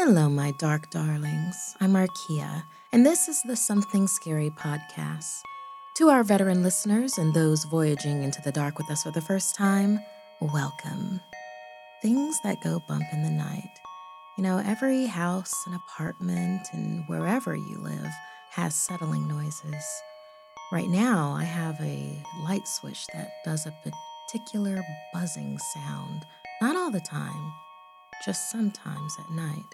Hello, my dark darlings. I'm Markia, and this is the Something Scary podcast. To our veteran listeners and those voyaging into the dark with us for the first time, welcome. Things that go bump in the night. You know, every house and apartment and wherever you live has settling noises. Right now, I have a light switch that does a particular buzzing sound. Not all the time, just sometimes at night.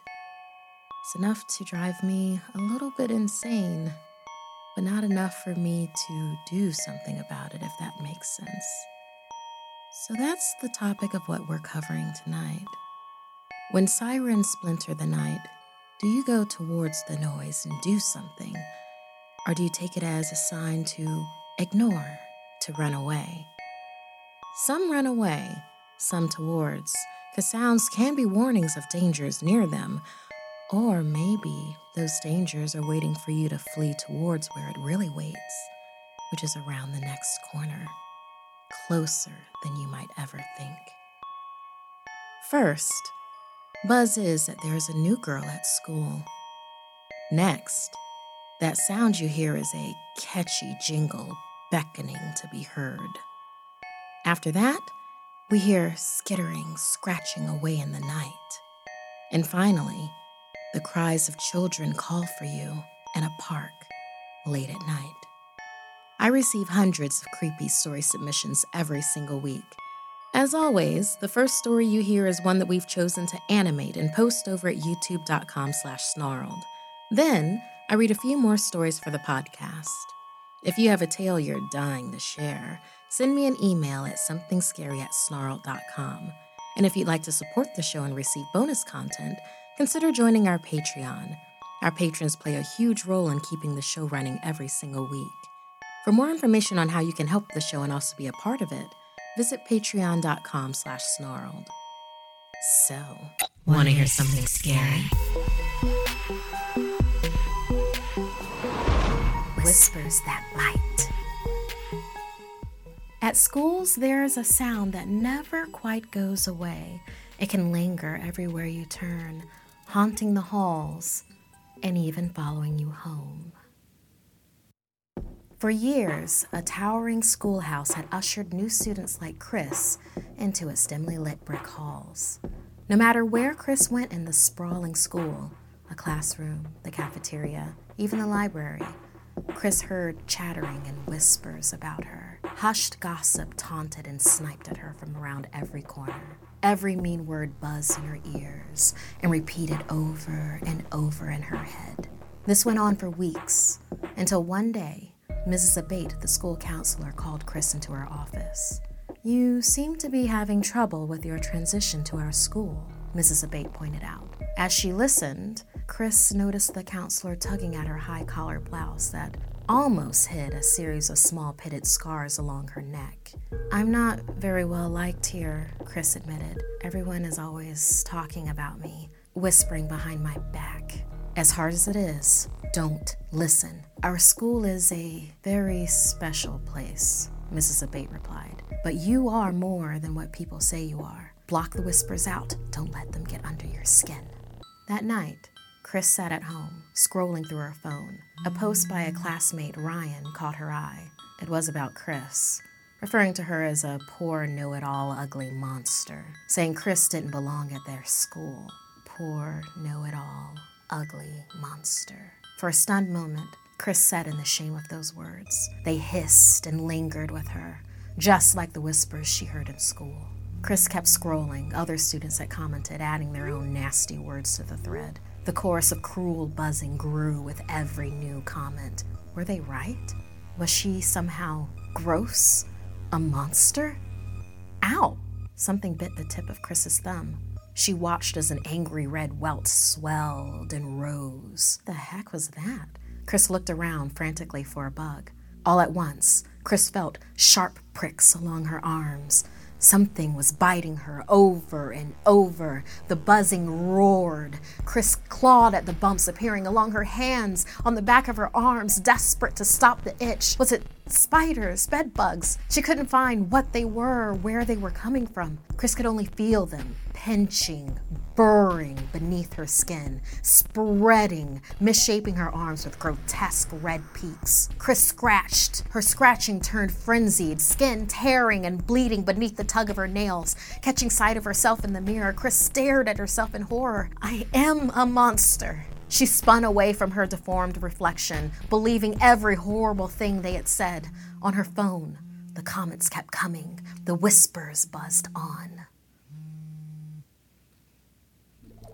It's enough to drive me a little bit insane, but not enough for me to do something about it, if that makes sense. So that's the topic of what we're covering tonight. When sirens splinter the night, do you go towards the noise and do something? Or do you take it as a sign to ignore, to run away? Some run away, some towards, because sounds can be warnings of dangers near them or maybe those dangers are waiting for you to flee towards where it really waits, which is around the next corner, closer than you might ever think. First, buzz is that there is a new girl at school. Next, that sound you hear is a catchy jingle beckoning to be heard. After that, we hear skittering, scratching away in the night. And finally, the cries of children call for you in a park late at night. I receive hundreds of creepy story submissions every single week. As always, the first story you hear is one that we've chosen to animate and post over at youtube.com slash snarled. Then, I read a few more stories for the podcast. If you have a tale you're dying to share, send me an email at somethingscary at snarled.com. And if you'd like to support the show and receive bonus content, consider joining our Patreon. Our patrons play a huge role in keeping the show running every single week. For more information on how you can help the show and also be a part of it, visit patreon.com slash snarled. So, want to hear something scary? Whispers that bite. At schools, there is a sound that never quite goes away. It can linger everywhere you turn, haunting the halls, and even following you home. For years, a towering schoolhouse had ushered new students like Chris into its dimly lit brick halls. No matter where Chris went in the sprawling school, a classroom, the cafeteria, even the library, Chris heard chattering and whispers about her. Hushed gossip taunted and sniped at her from around every corner. Every mean word buzzed in her ears and repeated over and over in her head. This went on for weeks until one day, Mrs. Abate, the school counselor, called Chris into her office. You seem to be having trouble with your transition to our school, Mrs. Abate pointed out. As she listened, Chris noticed the counselor tugging at her high collar blouse that almost hid a series of small pitted scars along her neck. I'm not very well liked here, Chris admitted. Everyone is always talking about me, whispering behind my back. As hard as it is, don't listen. Our school is a very special place, Mrs. Abate replied. But you are more than what people say you are. Block the whispers out. Don't let them get under your skin. That night, Chris sat at home, scrolling through her phone. A post by a classmate, Ryan, caught her eye. It was about Chris, referring to her as a poor, know it all, ugly monster, saying Chris didn't belong at their school. Poor, know it all, ugly monster. For a stunned moment, Chris sat in the shame of those words. They hissed and lingered with her, just like the whispers she heard in school. Chris kept scrolling. Other students had commented, adding their own nasty words to the thread. The chorus of cruel buzzing grew with every new comment. Were they right? Was she somehow gross? A monster? Ow! Something bit the tip of Chris's thumb. She watched as an angry red welt swelled and rose. The heck was that? Chris looked around frantically for a bug. All at once, Chris felt sharp pricks along her arms. Something was biting her over and over. The buzzing roared. Chris clawed at the bumps appearing along her hands, on the back of her arms, desperate to stop the itch. Was it spiders, bed bugs? She couldn't find what they were, where they were coming from. Chris could only feel them, pinching, burrowing beneath her skin, spreading, misshaping her arms with grotesque red peaks. Chris scratched. Her scratching turned frenzied, skin tearing and bleeding beneath the tug of her nails. Catching sight of herself in the mirror, Chris stared at herself in horror. I am a monster. She spun away from her deformed reflection, believing every horrible thing they had said. On her phone, the comments kept coming. The whispers buzzed on.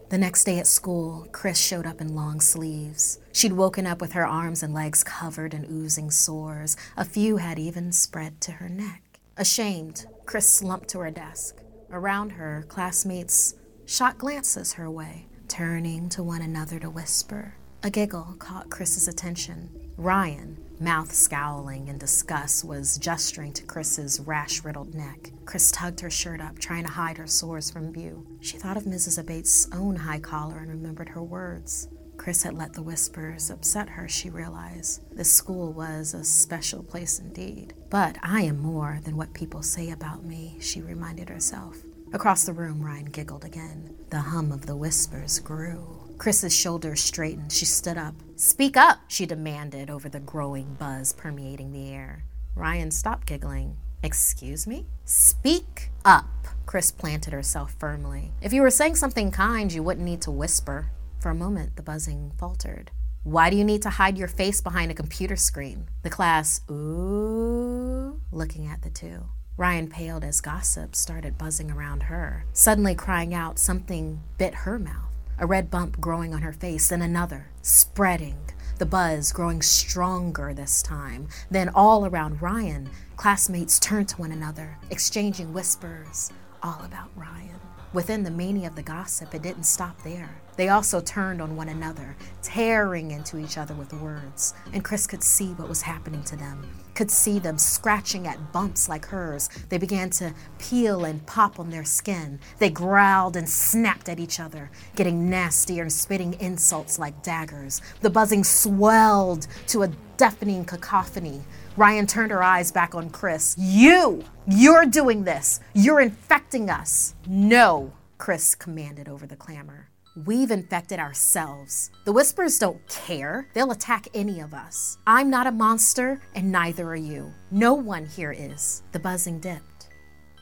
The next day at school, Chris showed up in long sleeves. She'd woken up with her arms and legs covered in oozing sores. A few had even spread to her neck. Ashamed, Chris slumped to her desk. Around her, classmates shot glances her way, turning to one another to whisper. A giggle caught Chris's attention. Ryan, mouth scowling in disgust, was gesturing to Chris's rash riddled neck. Chris tugged her shirt up, trying to hide her sores from view. She thought of Mrs. Abate's own high collar and remembered her words. Chris had let the whispers upset her, she realized. This school was a special place indeed. But I am more than what people say about me, she reminded herself. Across the room, Ryan giggled again. The hum of the whispers grew. Chris's shoulders straightened. She stood up. Speak up, she demanded over the growing buzz permeating the air. Ryan stopped giggling. Excuse me? Speak up. Chris planted herself firmly. If you were saying something kind, you wouldn't need to whisper. For a moment, the buzzing faltered. Why do you need to hide your face behind a computer screen? The class, ooh, looking at the two. Ryan paled as gossip started buzzing around her, suddenly crying out something bit her mouth a red bump growing on her face, then another, spreading, the buzz growing stronger this time. Then all around Ryan, classmates turned to one another, exchanging whispers all about Ryan. Within the mania of the gossip, it didn't stop there. They also turned on one another, tearing into each other with words. And Chris could see what was happening to them, could see them scratching at bumps like hers. They began to peel and pop on their skin. They growled and snapped at each other, getting nastier and spitting insults like daggers. The buzzing swelled to a deafening cacophony. Ryan turned her eyes back on Chris. You! You're doing this! You're infecting us! No! Chris commanded over the clamor. We've infected ourselves. The Whispers don't care. They'll attack any of us. I'm not a monster, and neither are you. No one here is. The buzzing dipped.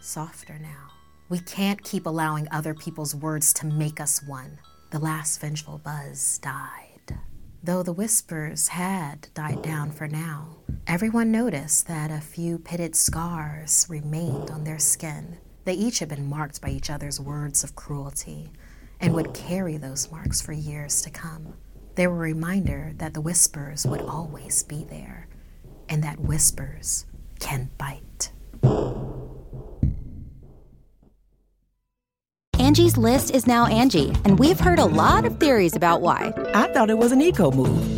Softer now. We can't keep allowing other people's words to make us one. The last vengeful buzz died. Though the whispers had died down for now, everyone noticed that a few pitted scars remained on their skin. They each had been marked by each other's words of cruelty and would carry those marks for years to come. They were a reminder that the whispers would always be there and that whispers can bite. Angie's list is now Angie, and we've heard a lot of theories about why. I thought it was an eco move.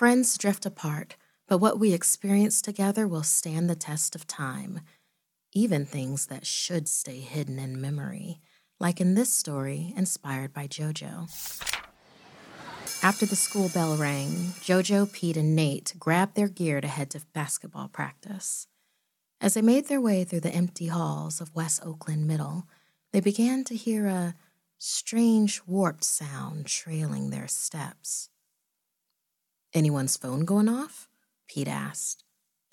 friends drift apart, but what we experience together will stand the test of time, even things that should stay hidden in memory, like in this story inspired by JoJo. After the school bell rang, JoJo, Pete, and Nate grabbed their gear to head to basketball practice. As they made their way through the empty halls of West Oakland Middle, they began to hear a strange, warped sound trailing their steps. Anyone's phone going off? Pete asked.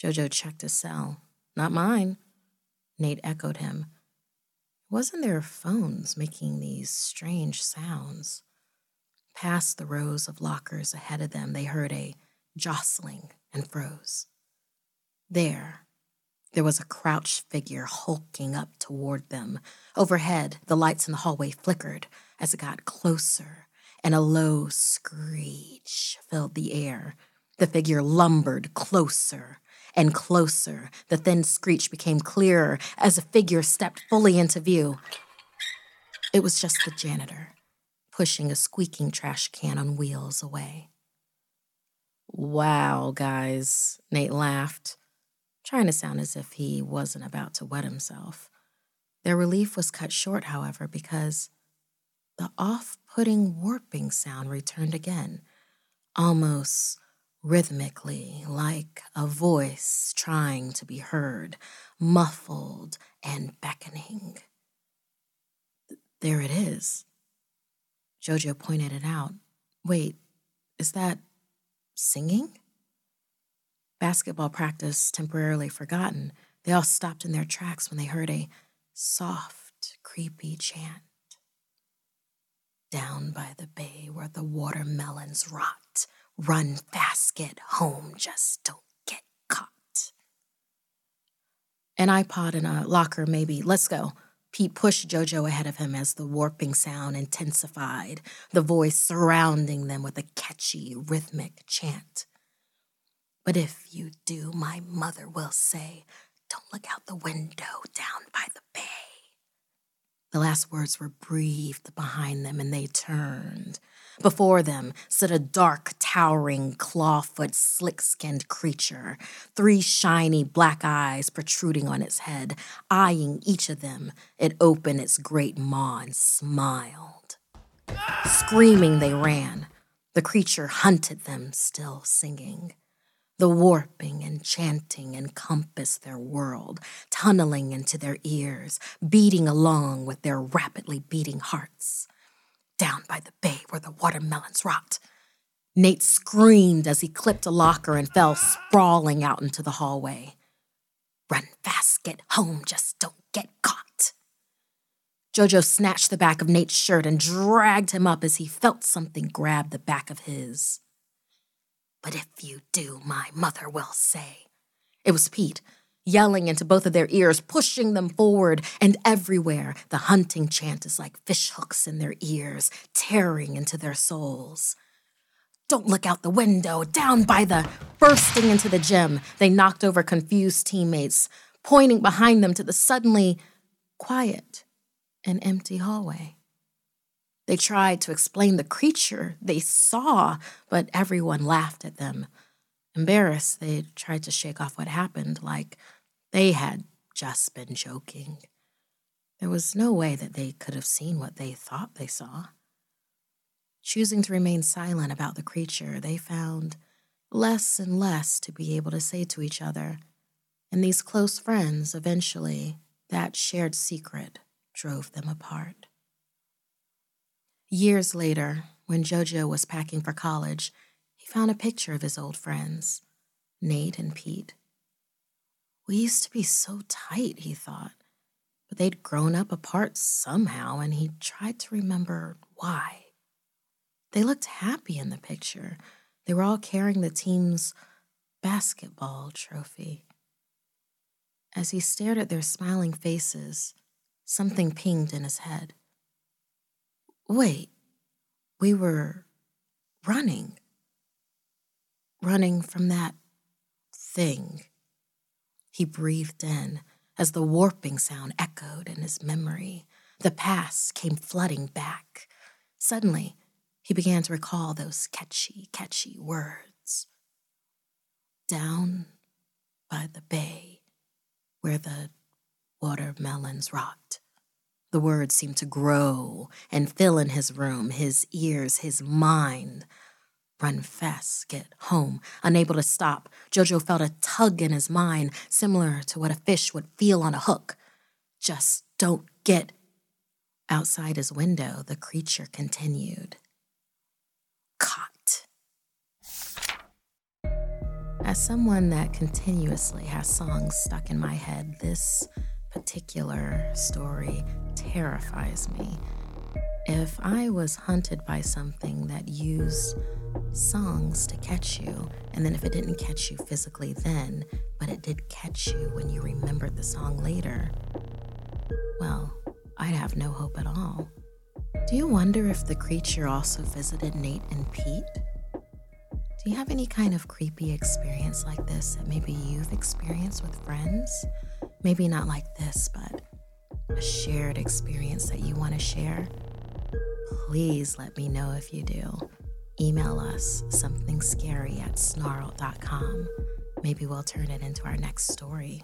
Jojo checked his cell. Not mine. Nate echoed him. Wasn't their phones making these strange sounds. Past the rows of lockers ahead of them, they heard a jostling and froze. There, there was a crouched figure hulking up toward them. Overhead, the lights in the hallway flickered as it got closer, and a low screech filled the air. The figure lumbered closer and closer. The thin screech became clearer as a figure stepped fully into view. It was just the janitor, pushing a squeaking trash can on wheels away. Wow, guys, Nate laughed, trying to sound as if he wasn't about to wet himself. Their relief was cut short, however, because the off putting warping sound returned again, almost rhythmically, like a voice trying to be heard, muffled and beckoning. There it is. Jojo pointed it out. Wait, is that singing? Basketball practice temporarily forgotten, they all stopped in their tracks when they heard a soft, creepy chant. Down by the bay where the watermelons rot, run fast, get home, just don't get caught. An iPod in a locker, maybe. Let's go. Pete pushed Jojo ahead of him as the warping sound intensified, the voice surrounding them with a catchy, rhythmic chant. But if you do, my mother will say, don't look out the window down by the bay. The last words were breathed behind them, and they turned. Before them stood a dark, towering, clawfoot, slick skinned creature, three shiny black eyes protruding on its head. Eyeing each of them, it opened its great maw and smiled. Screaming, they ran. The creature hunted them, still singing. The warping and chanting encompassed their world, tunneling into their ears, beating along with their rapidly beating hearts down by the bay where the watermelons rot. Nate screamed as he clipped a locker and fell sprawling out into the hallway. Run fast, get home, just don't get caught. Jojo snatched the back of Nate's shirt and dragged him up as he felt something grab the back of his. But if you do, my mother will say. It was Pete, yelling into both of their ears, pushing them forward, and everywhere the hunting chant is like fishhooks in their ears, tearing into their souls. Don't look out the window, down by the. Bursting into the gym, they knocked over confused teammates, pointing behind them to the suddenly quiet and empty hallway. They tried to explain the creature they saw, but everyone laughed at them. Embarrassed, they tried to shake off what happened, like they had just been joking. There was no way that they could have seen what they thought they saw. Choosing to remain silent about the creature, they found less and less to be able to say to each other. And these close friends, eventually, that shared secret drove them apart. Years later, when JoJo was packing for college, he found a picture of his old friends, Nate and Pete. We used to be so tight, he thought, but they'd grown up apart somehow, and he tried to remember why. They looked happy in the picture. They were all carrying the team's basketball trophy. As he stared at their smiling faces, something pinged in his head. Wait, we were running. Running from that thing. He breathed in as the warping sound echoed in his memory. The past came flooding back. Suddenly, he began to recall those catchy, catchy words. Down by the bay, where the watermelons rot. The words seemed to grow and fill in his room, his ears, his mind. Run fast, get home. Unable to stop, Jojo felt a tug in his mind, similar to what a fish would feel on a hook. Just don't get. Outside his window, the creature continued. Caught. As someone that continuously has songs stuck in my head, this particular story terrifies me. If I was hunted by something that used songs to catch you, and then if it didn't catch you physically then, but it did catch you when you remembered the song later, well, I'd have no hope at all. Do you wonder if the creature also visited Nate and Pete? Do you have any kind of creepy experience like this that maybe you've experienced with friends? Maybe not like this, but a shared experience that you want to share? Please let me know if you do. Email us something scary at snarl.com. Maybe we'll turn it into our next story.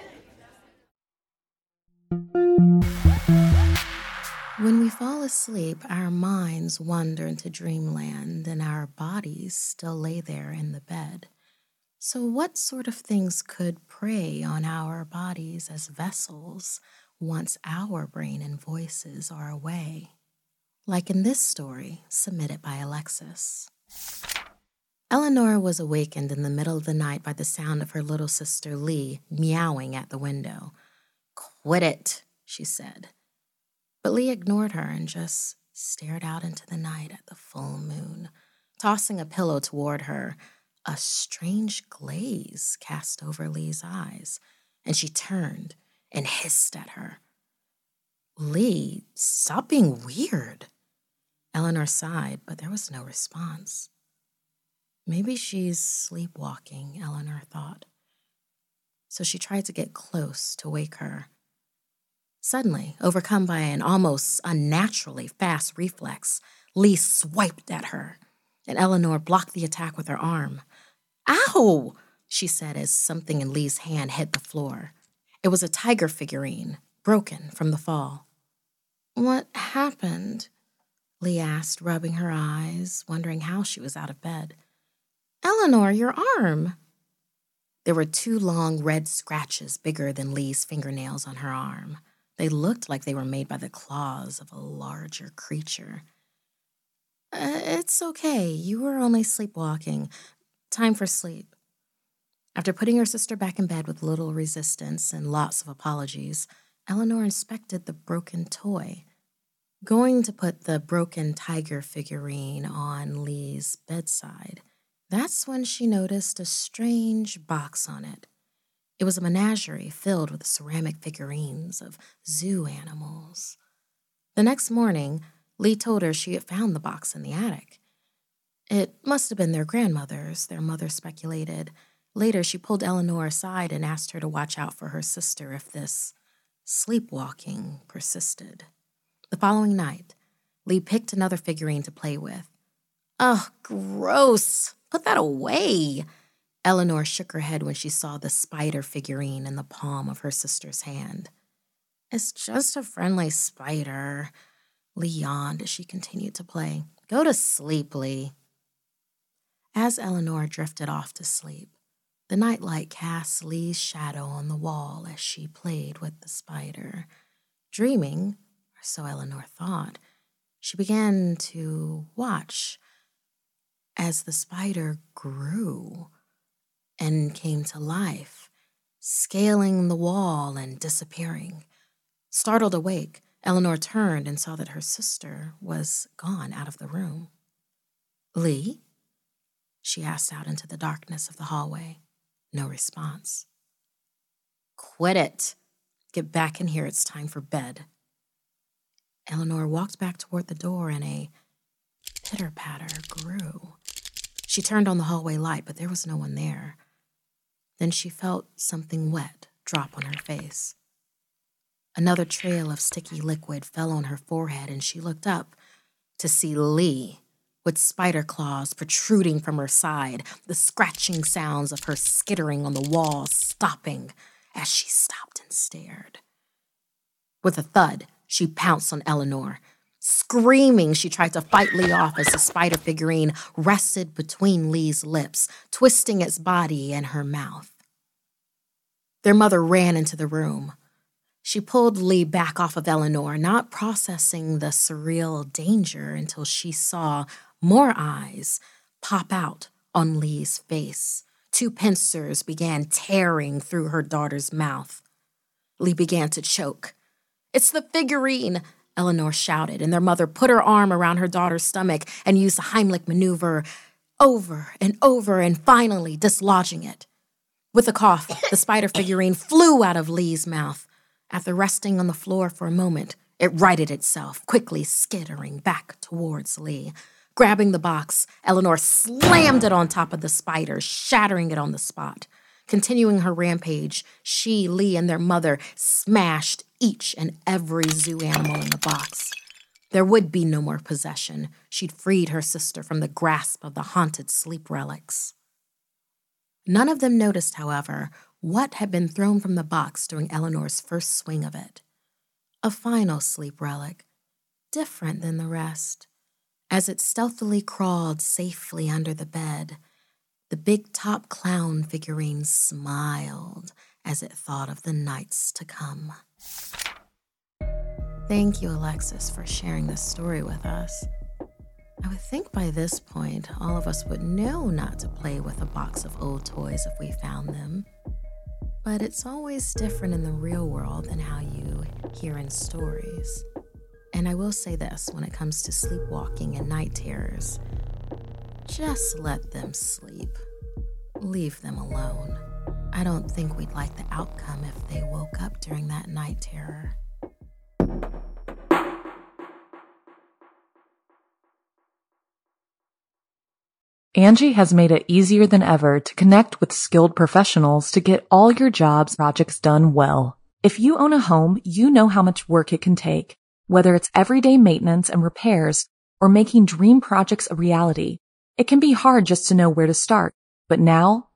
When we fall asleep, our minds wander into dreamland and our bodies still lay there in the bed. So, what sort of things could prey on our bodies as vessels once our brain and voices are away? Like in this story submitted by Alexis. Eleanor was awakened in the middle of the night by the sound of her little sister Lee meowing at the window. Quit it, she said. But Lee ignored her and just stared out into the night at the full moon. Tossing a pillow toward her, a strange glaze cast over Lee's eyes, and she turned and hissed at her. Lee, stop being weird. Eleanor sighed, but there was no response. Maybe she's sleepwalking, Eleanor thought. So she tried to get close to wake her. Suddenly, overcome by an almost unnaturally fast reflex, Lee swiped at her, and Eleanor blocked the attack with her arm. Ow! she said as something in Lee's hand hit the floor. It was a tiger figurine, broken from the fall. What happened? Lee asked, rubbing her eyes, wondering how she was out of bed. Eleanor, your arm. There were two long red scratches bigger than Lee's fingernails on her arm. They looked like they were made by the claws of a larger creature. Uh, it's okay. You were only sleepwalking. Time for sleep. After putting her sister back in bed with little resistance and lots of apologies, Eleanor inspected the broken toy. Going to put the broken tiger figurine on Lee's bedside, that's when she noticed a strange box on it. It was a menagerie filled with ceramic figurines of zoo animals. The next morning, Lee told her she had found the box in the attic. It must have been their grandmother's, their mother speculated. Later, she pulled Eleanor aside and asked her to watch out for her sister if this sleepwalking persisted. The following night, Lee picked another figurine to play with. Oh, gross! Put that away! Eleanor shook her head when she saw the spider figurine in the palm of her sister's hand. It's just a friendly spider. Lee yawned as she continued to play. Go to sleep, Lee. As Eleanor drifted off to sleep, the nightlight cast Lee's shadow on the wall as she played with the spider. Dreaming, or so Eleanor thought, she began to watch as the spider grew and came to life, scaling the wall and disappearing. Startled awake, Eleanor turned and saw that her sister was gone out of the room. Lee? She asked out into the darkness of the hallway. No response. Quit it. Get back in here. It's time for bed. Eleanor walked back toward the door and a pitter patter grew. She turned on the hallway light, but there was no one there. Then she felt something wet drop on her face. Another trail of sticky liquid fell on her forehead, and she looked up to see Lee with spider claws protruding from her side, the scratching sounds of her skittering on the wall stopping as she stopped and stared. With a thud, she pounced on Eleanor. Screaming, she tried to fight Lee off as the spider figurine rested between Lee's lips, twisting its body in her mouth. Their mother ran into the room. She pulled Lee back off of Eleanor, not processing the surreal danger until she saw more eyes pop out on Lee's face. Two pincers began tearing through her daughter's mouth. Lee began to choke. It's the figurine, Eleanor shouted, and their mother put her arm around her daughter's stomach and used the Heimlich maneuver over and over and finally dislodging it. With a cough, the spider figurine flew out of Lee's mouth. After resting on the floor for a moment, it righted itself, quickly skittering back towards Lee. Grabbing the box, Eleanor slammed it on top of the spider, shattering it on the spot. Continuing her rampage, she, Lee, and their mother smashed each and every zoo animal in the box. There would be no more possession. She'd freed her sister from the grasp of the haunted sleep relics. None of them noticed, however, what had been thrown from the box during Eleanor's first swing of it. A final sleep relic, different than the rest. As it stealthily crawled safely under the bed, the big top clown figurine smiled as it thought of the nights to come. Thank you, Alexis, for sharing this story with us. I would think by this point, all of us would know not to play with a box of old toys if we found them. But it's always different in the real world than how you hear in stories. And I will say this when it comes to sleepwalking and night terrors just let them sleep. Leave them alone. I don't think we'd like the outcome if they woke up during that night terror. Angie has made it easier than ever to connect with skilled professionals to get all your jobs projects done well. If you own a home, you know how much work it can take, whether it's everyday maintenance and repairs or making dream projects a reality. It can be hard just to know where to start, but now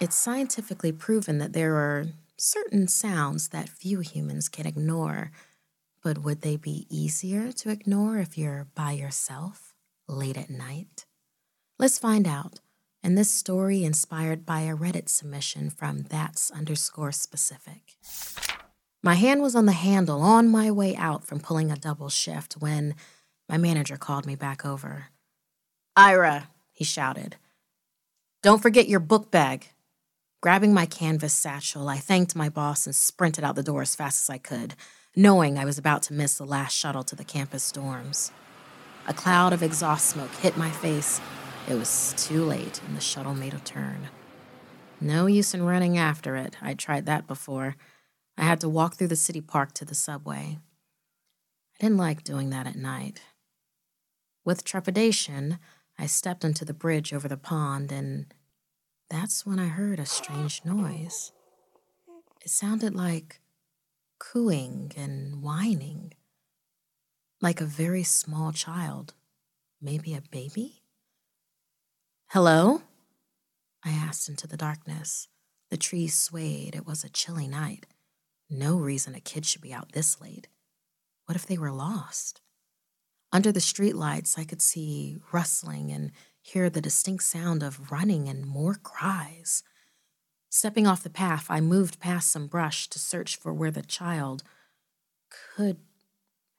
It's scientifically proven that there are certain sounds that few humans can ignore, but would they be easier to ignore if you're by yourself late at night? Let's find out. And this story inspired by a Reddit submission from that's underscore specific. My hand was on the handle on my way out from pulling a double shift when my manager called me back over. Ira, he shouted. Don't forget your book bag. Grabbing my canvas satchel, I thanked my boss and sprinted out the door as fast as I could, knowing I was about to miss the last shuttle to the campus dorms. A cloud of exhaust smoke hit my face. It was too late, and the shuttle made a turn. No use in running after it. I'd tried that before. I had to walk through the city park to the subway. I didn't like doing that at night. With trepidation, I stepped onto the bridge over the pond, and that's when I heard a strange noise. It sounded like cooing and whining, like a very small child, maybe a baby. Hello? I asked into the darkness. The trees swayed. It was a chilly night. No reason a kid should be out this late. What if they were lost? Under the streetlights, I could see rustling and hear the distinct sound of running and more cries. Stepping off the path, I moved past some brush to search for where the child could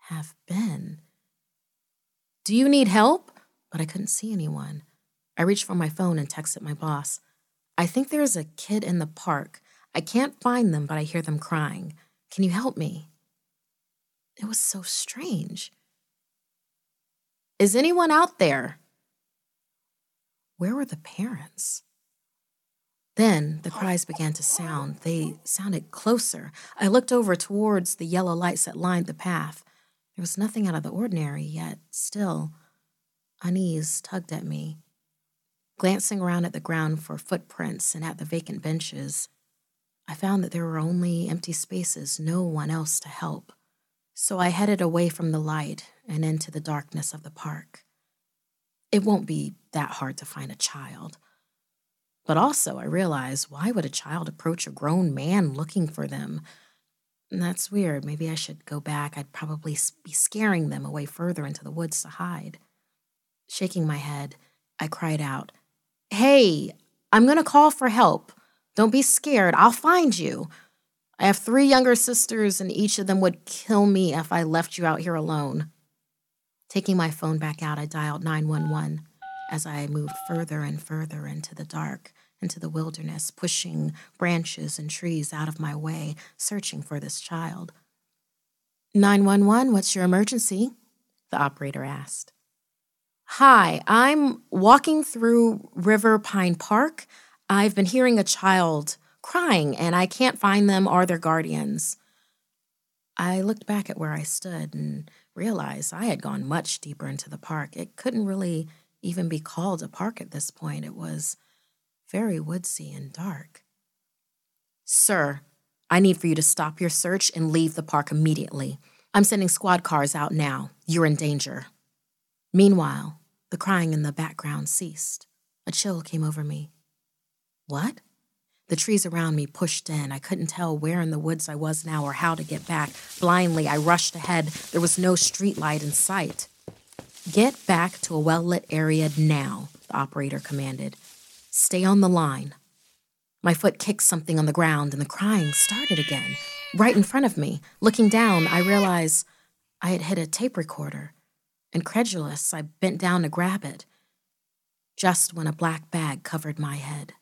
have been. Do you need help? But I couldn't see anyone. I reached for my phone and texted my boss. I think there's a kid in the park. I can't find them, but I hear them crying. Can you help me? It was so strange. Is anyone out there? Where were the parents? Then the oh. cries began to sound. They sounded closer. I looked over towards the yellow lights that lined the path. There was nothing out of the ordinary, yet still, unease tugged at me. Glancing around at the ground for footprints and at the vacant benches, I found that there were only empty spaces, no one else to help. So I headed away from the light and into the darkness of the park. It won't be that hard to find a child. But also, I realized why would a child approach a grown man looking for them? That's weird. Maybe I should go back. I'd probably be scaring them away further into the woods to hide. Shaking my head, I cried out, Hey, I'm going to call for help. Don't be scared. I'll find you. I have three younger sisters, and each of them would kill me if I left you out here alone. Taking my phone back out, I dialed 911 as I moved further and further into the dark, into the wilderness, pushing branches and trees out of my way, searching for this child. 911, what's your emergency? The operator asked. Hi, I'm walking through River Pine Park. I've been hearing a child crying and I can't find them or their guardians. I looked back at where I stood and realized I had gone much deeper into the park. It couldn't really even be called a park at this point, it was very woodsy and dark. Sir, I need for you to stop your search and leave the park immediately. I'm sending squad cars out now. You're in danger. Meanwhile, the crying in the background ceased. A chill came over me. What? The trees around me pushed in. I couldn't tell where in the woods I was now or how to get back. Blindly, I rushed ahead. There was no streetlight in sight. Get back to a well lit area now, the operator commanded. Stay on the line. My foot kicked something on the ground and the crying started again. Right in front of me, looking down, I realized I had hit a tape recorder. Incredulous, I bent down to grab it, just when a black bag covered my head.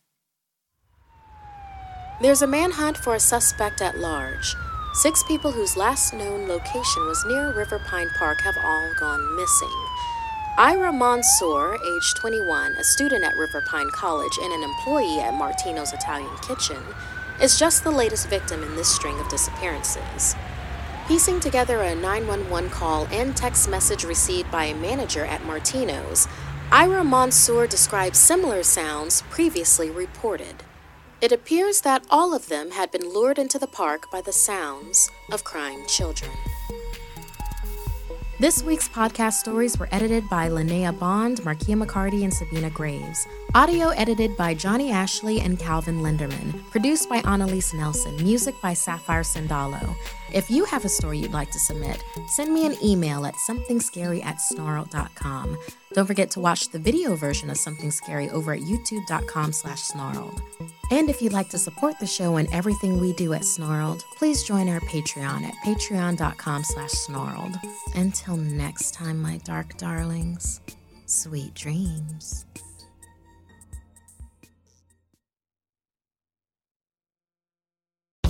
There's a manhunt for a suspect at large. Six people whose last known location was near River Pine Park have all gone missing. Ira Mansour, age 21, a student at River Pine College and an employee at Martino's Italian Kitchen, is just the latest victim in this string of disappearances. Piecing together a 911 call and text message received by a manager at Martino's, Ira Mansour describes similar sounds previously reported. It appears that all of them had been lured into the park by the sounds of crying children. This week's podcast stories were edited by Linnea Bond, Markia McCarty, and Sabina Graves. Audio edited by Johnny Ashley and Calvin Linderman. Produced by Annalise Nelson. Music by Sapphire Sandalo. If you have a story you'd like to submit, send me an email at somethingscary at snarled.com. Don't forget to watch the video version of Something Scary over at youtube.com slash snarled. And if you'd like to support the show and everything we do at Snarled, please join our Patreon at patreon.com slash snarled. Until next time, my dark darlings, sweet dreams.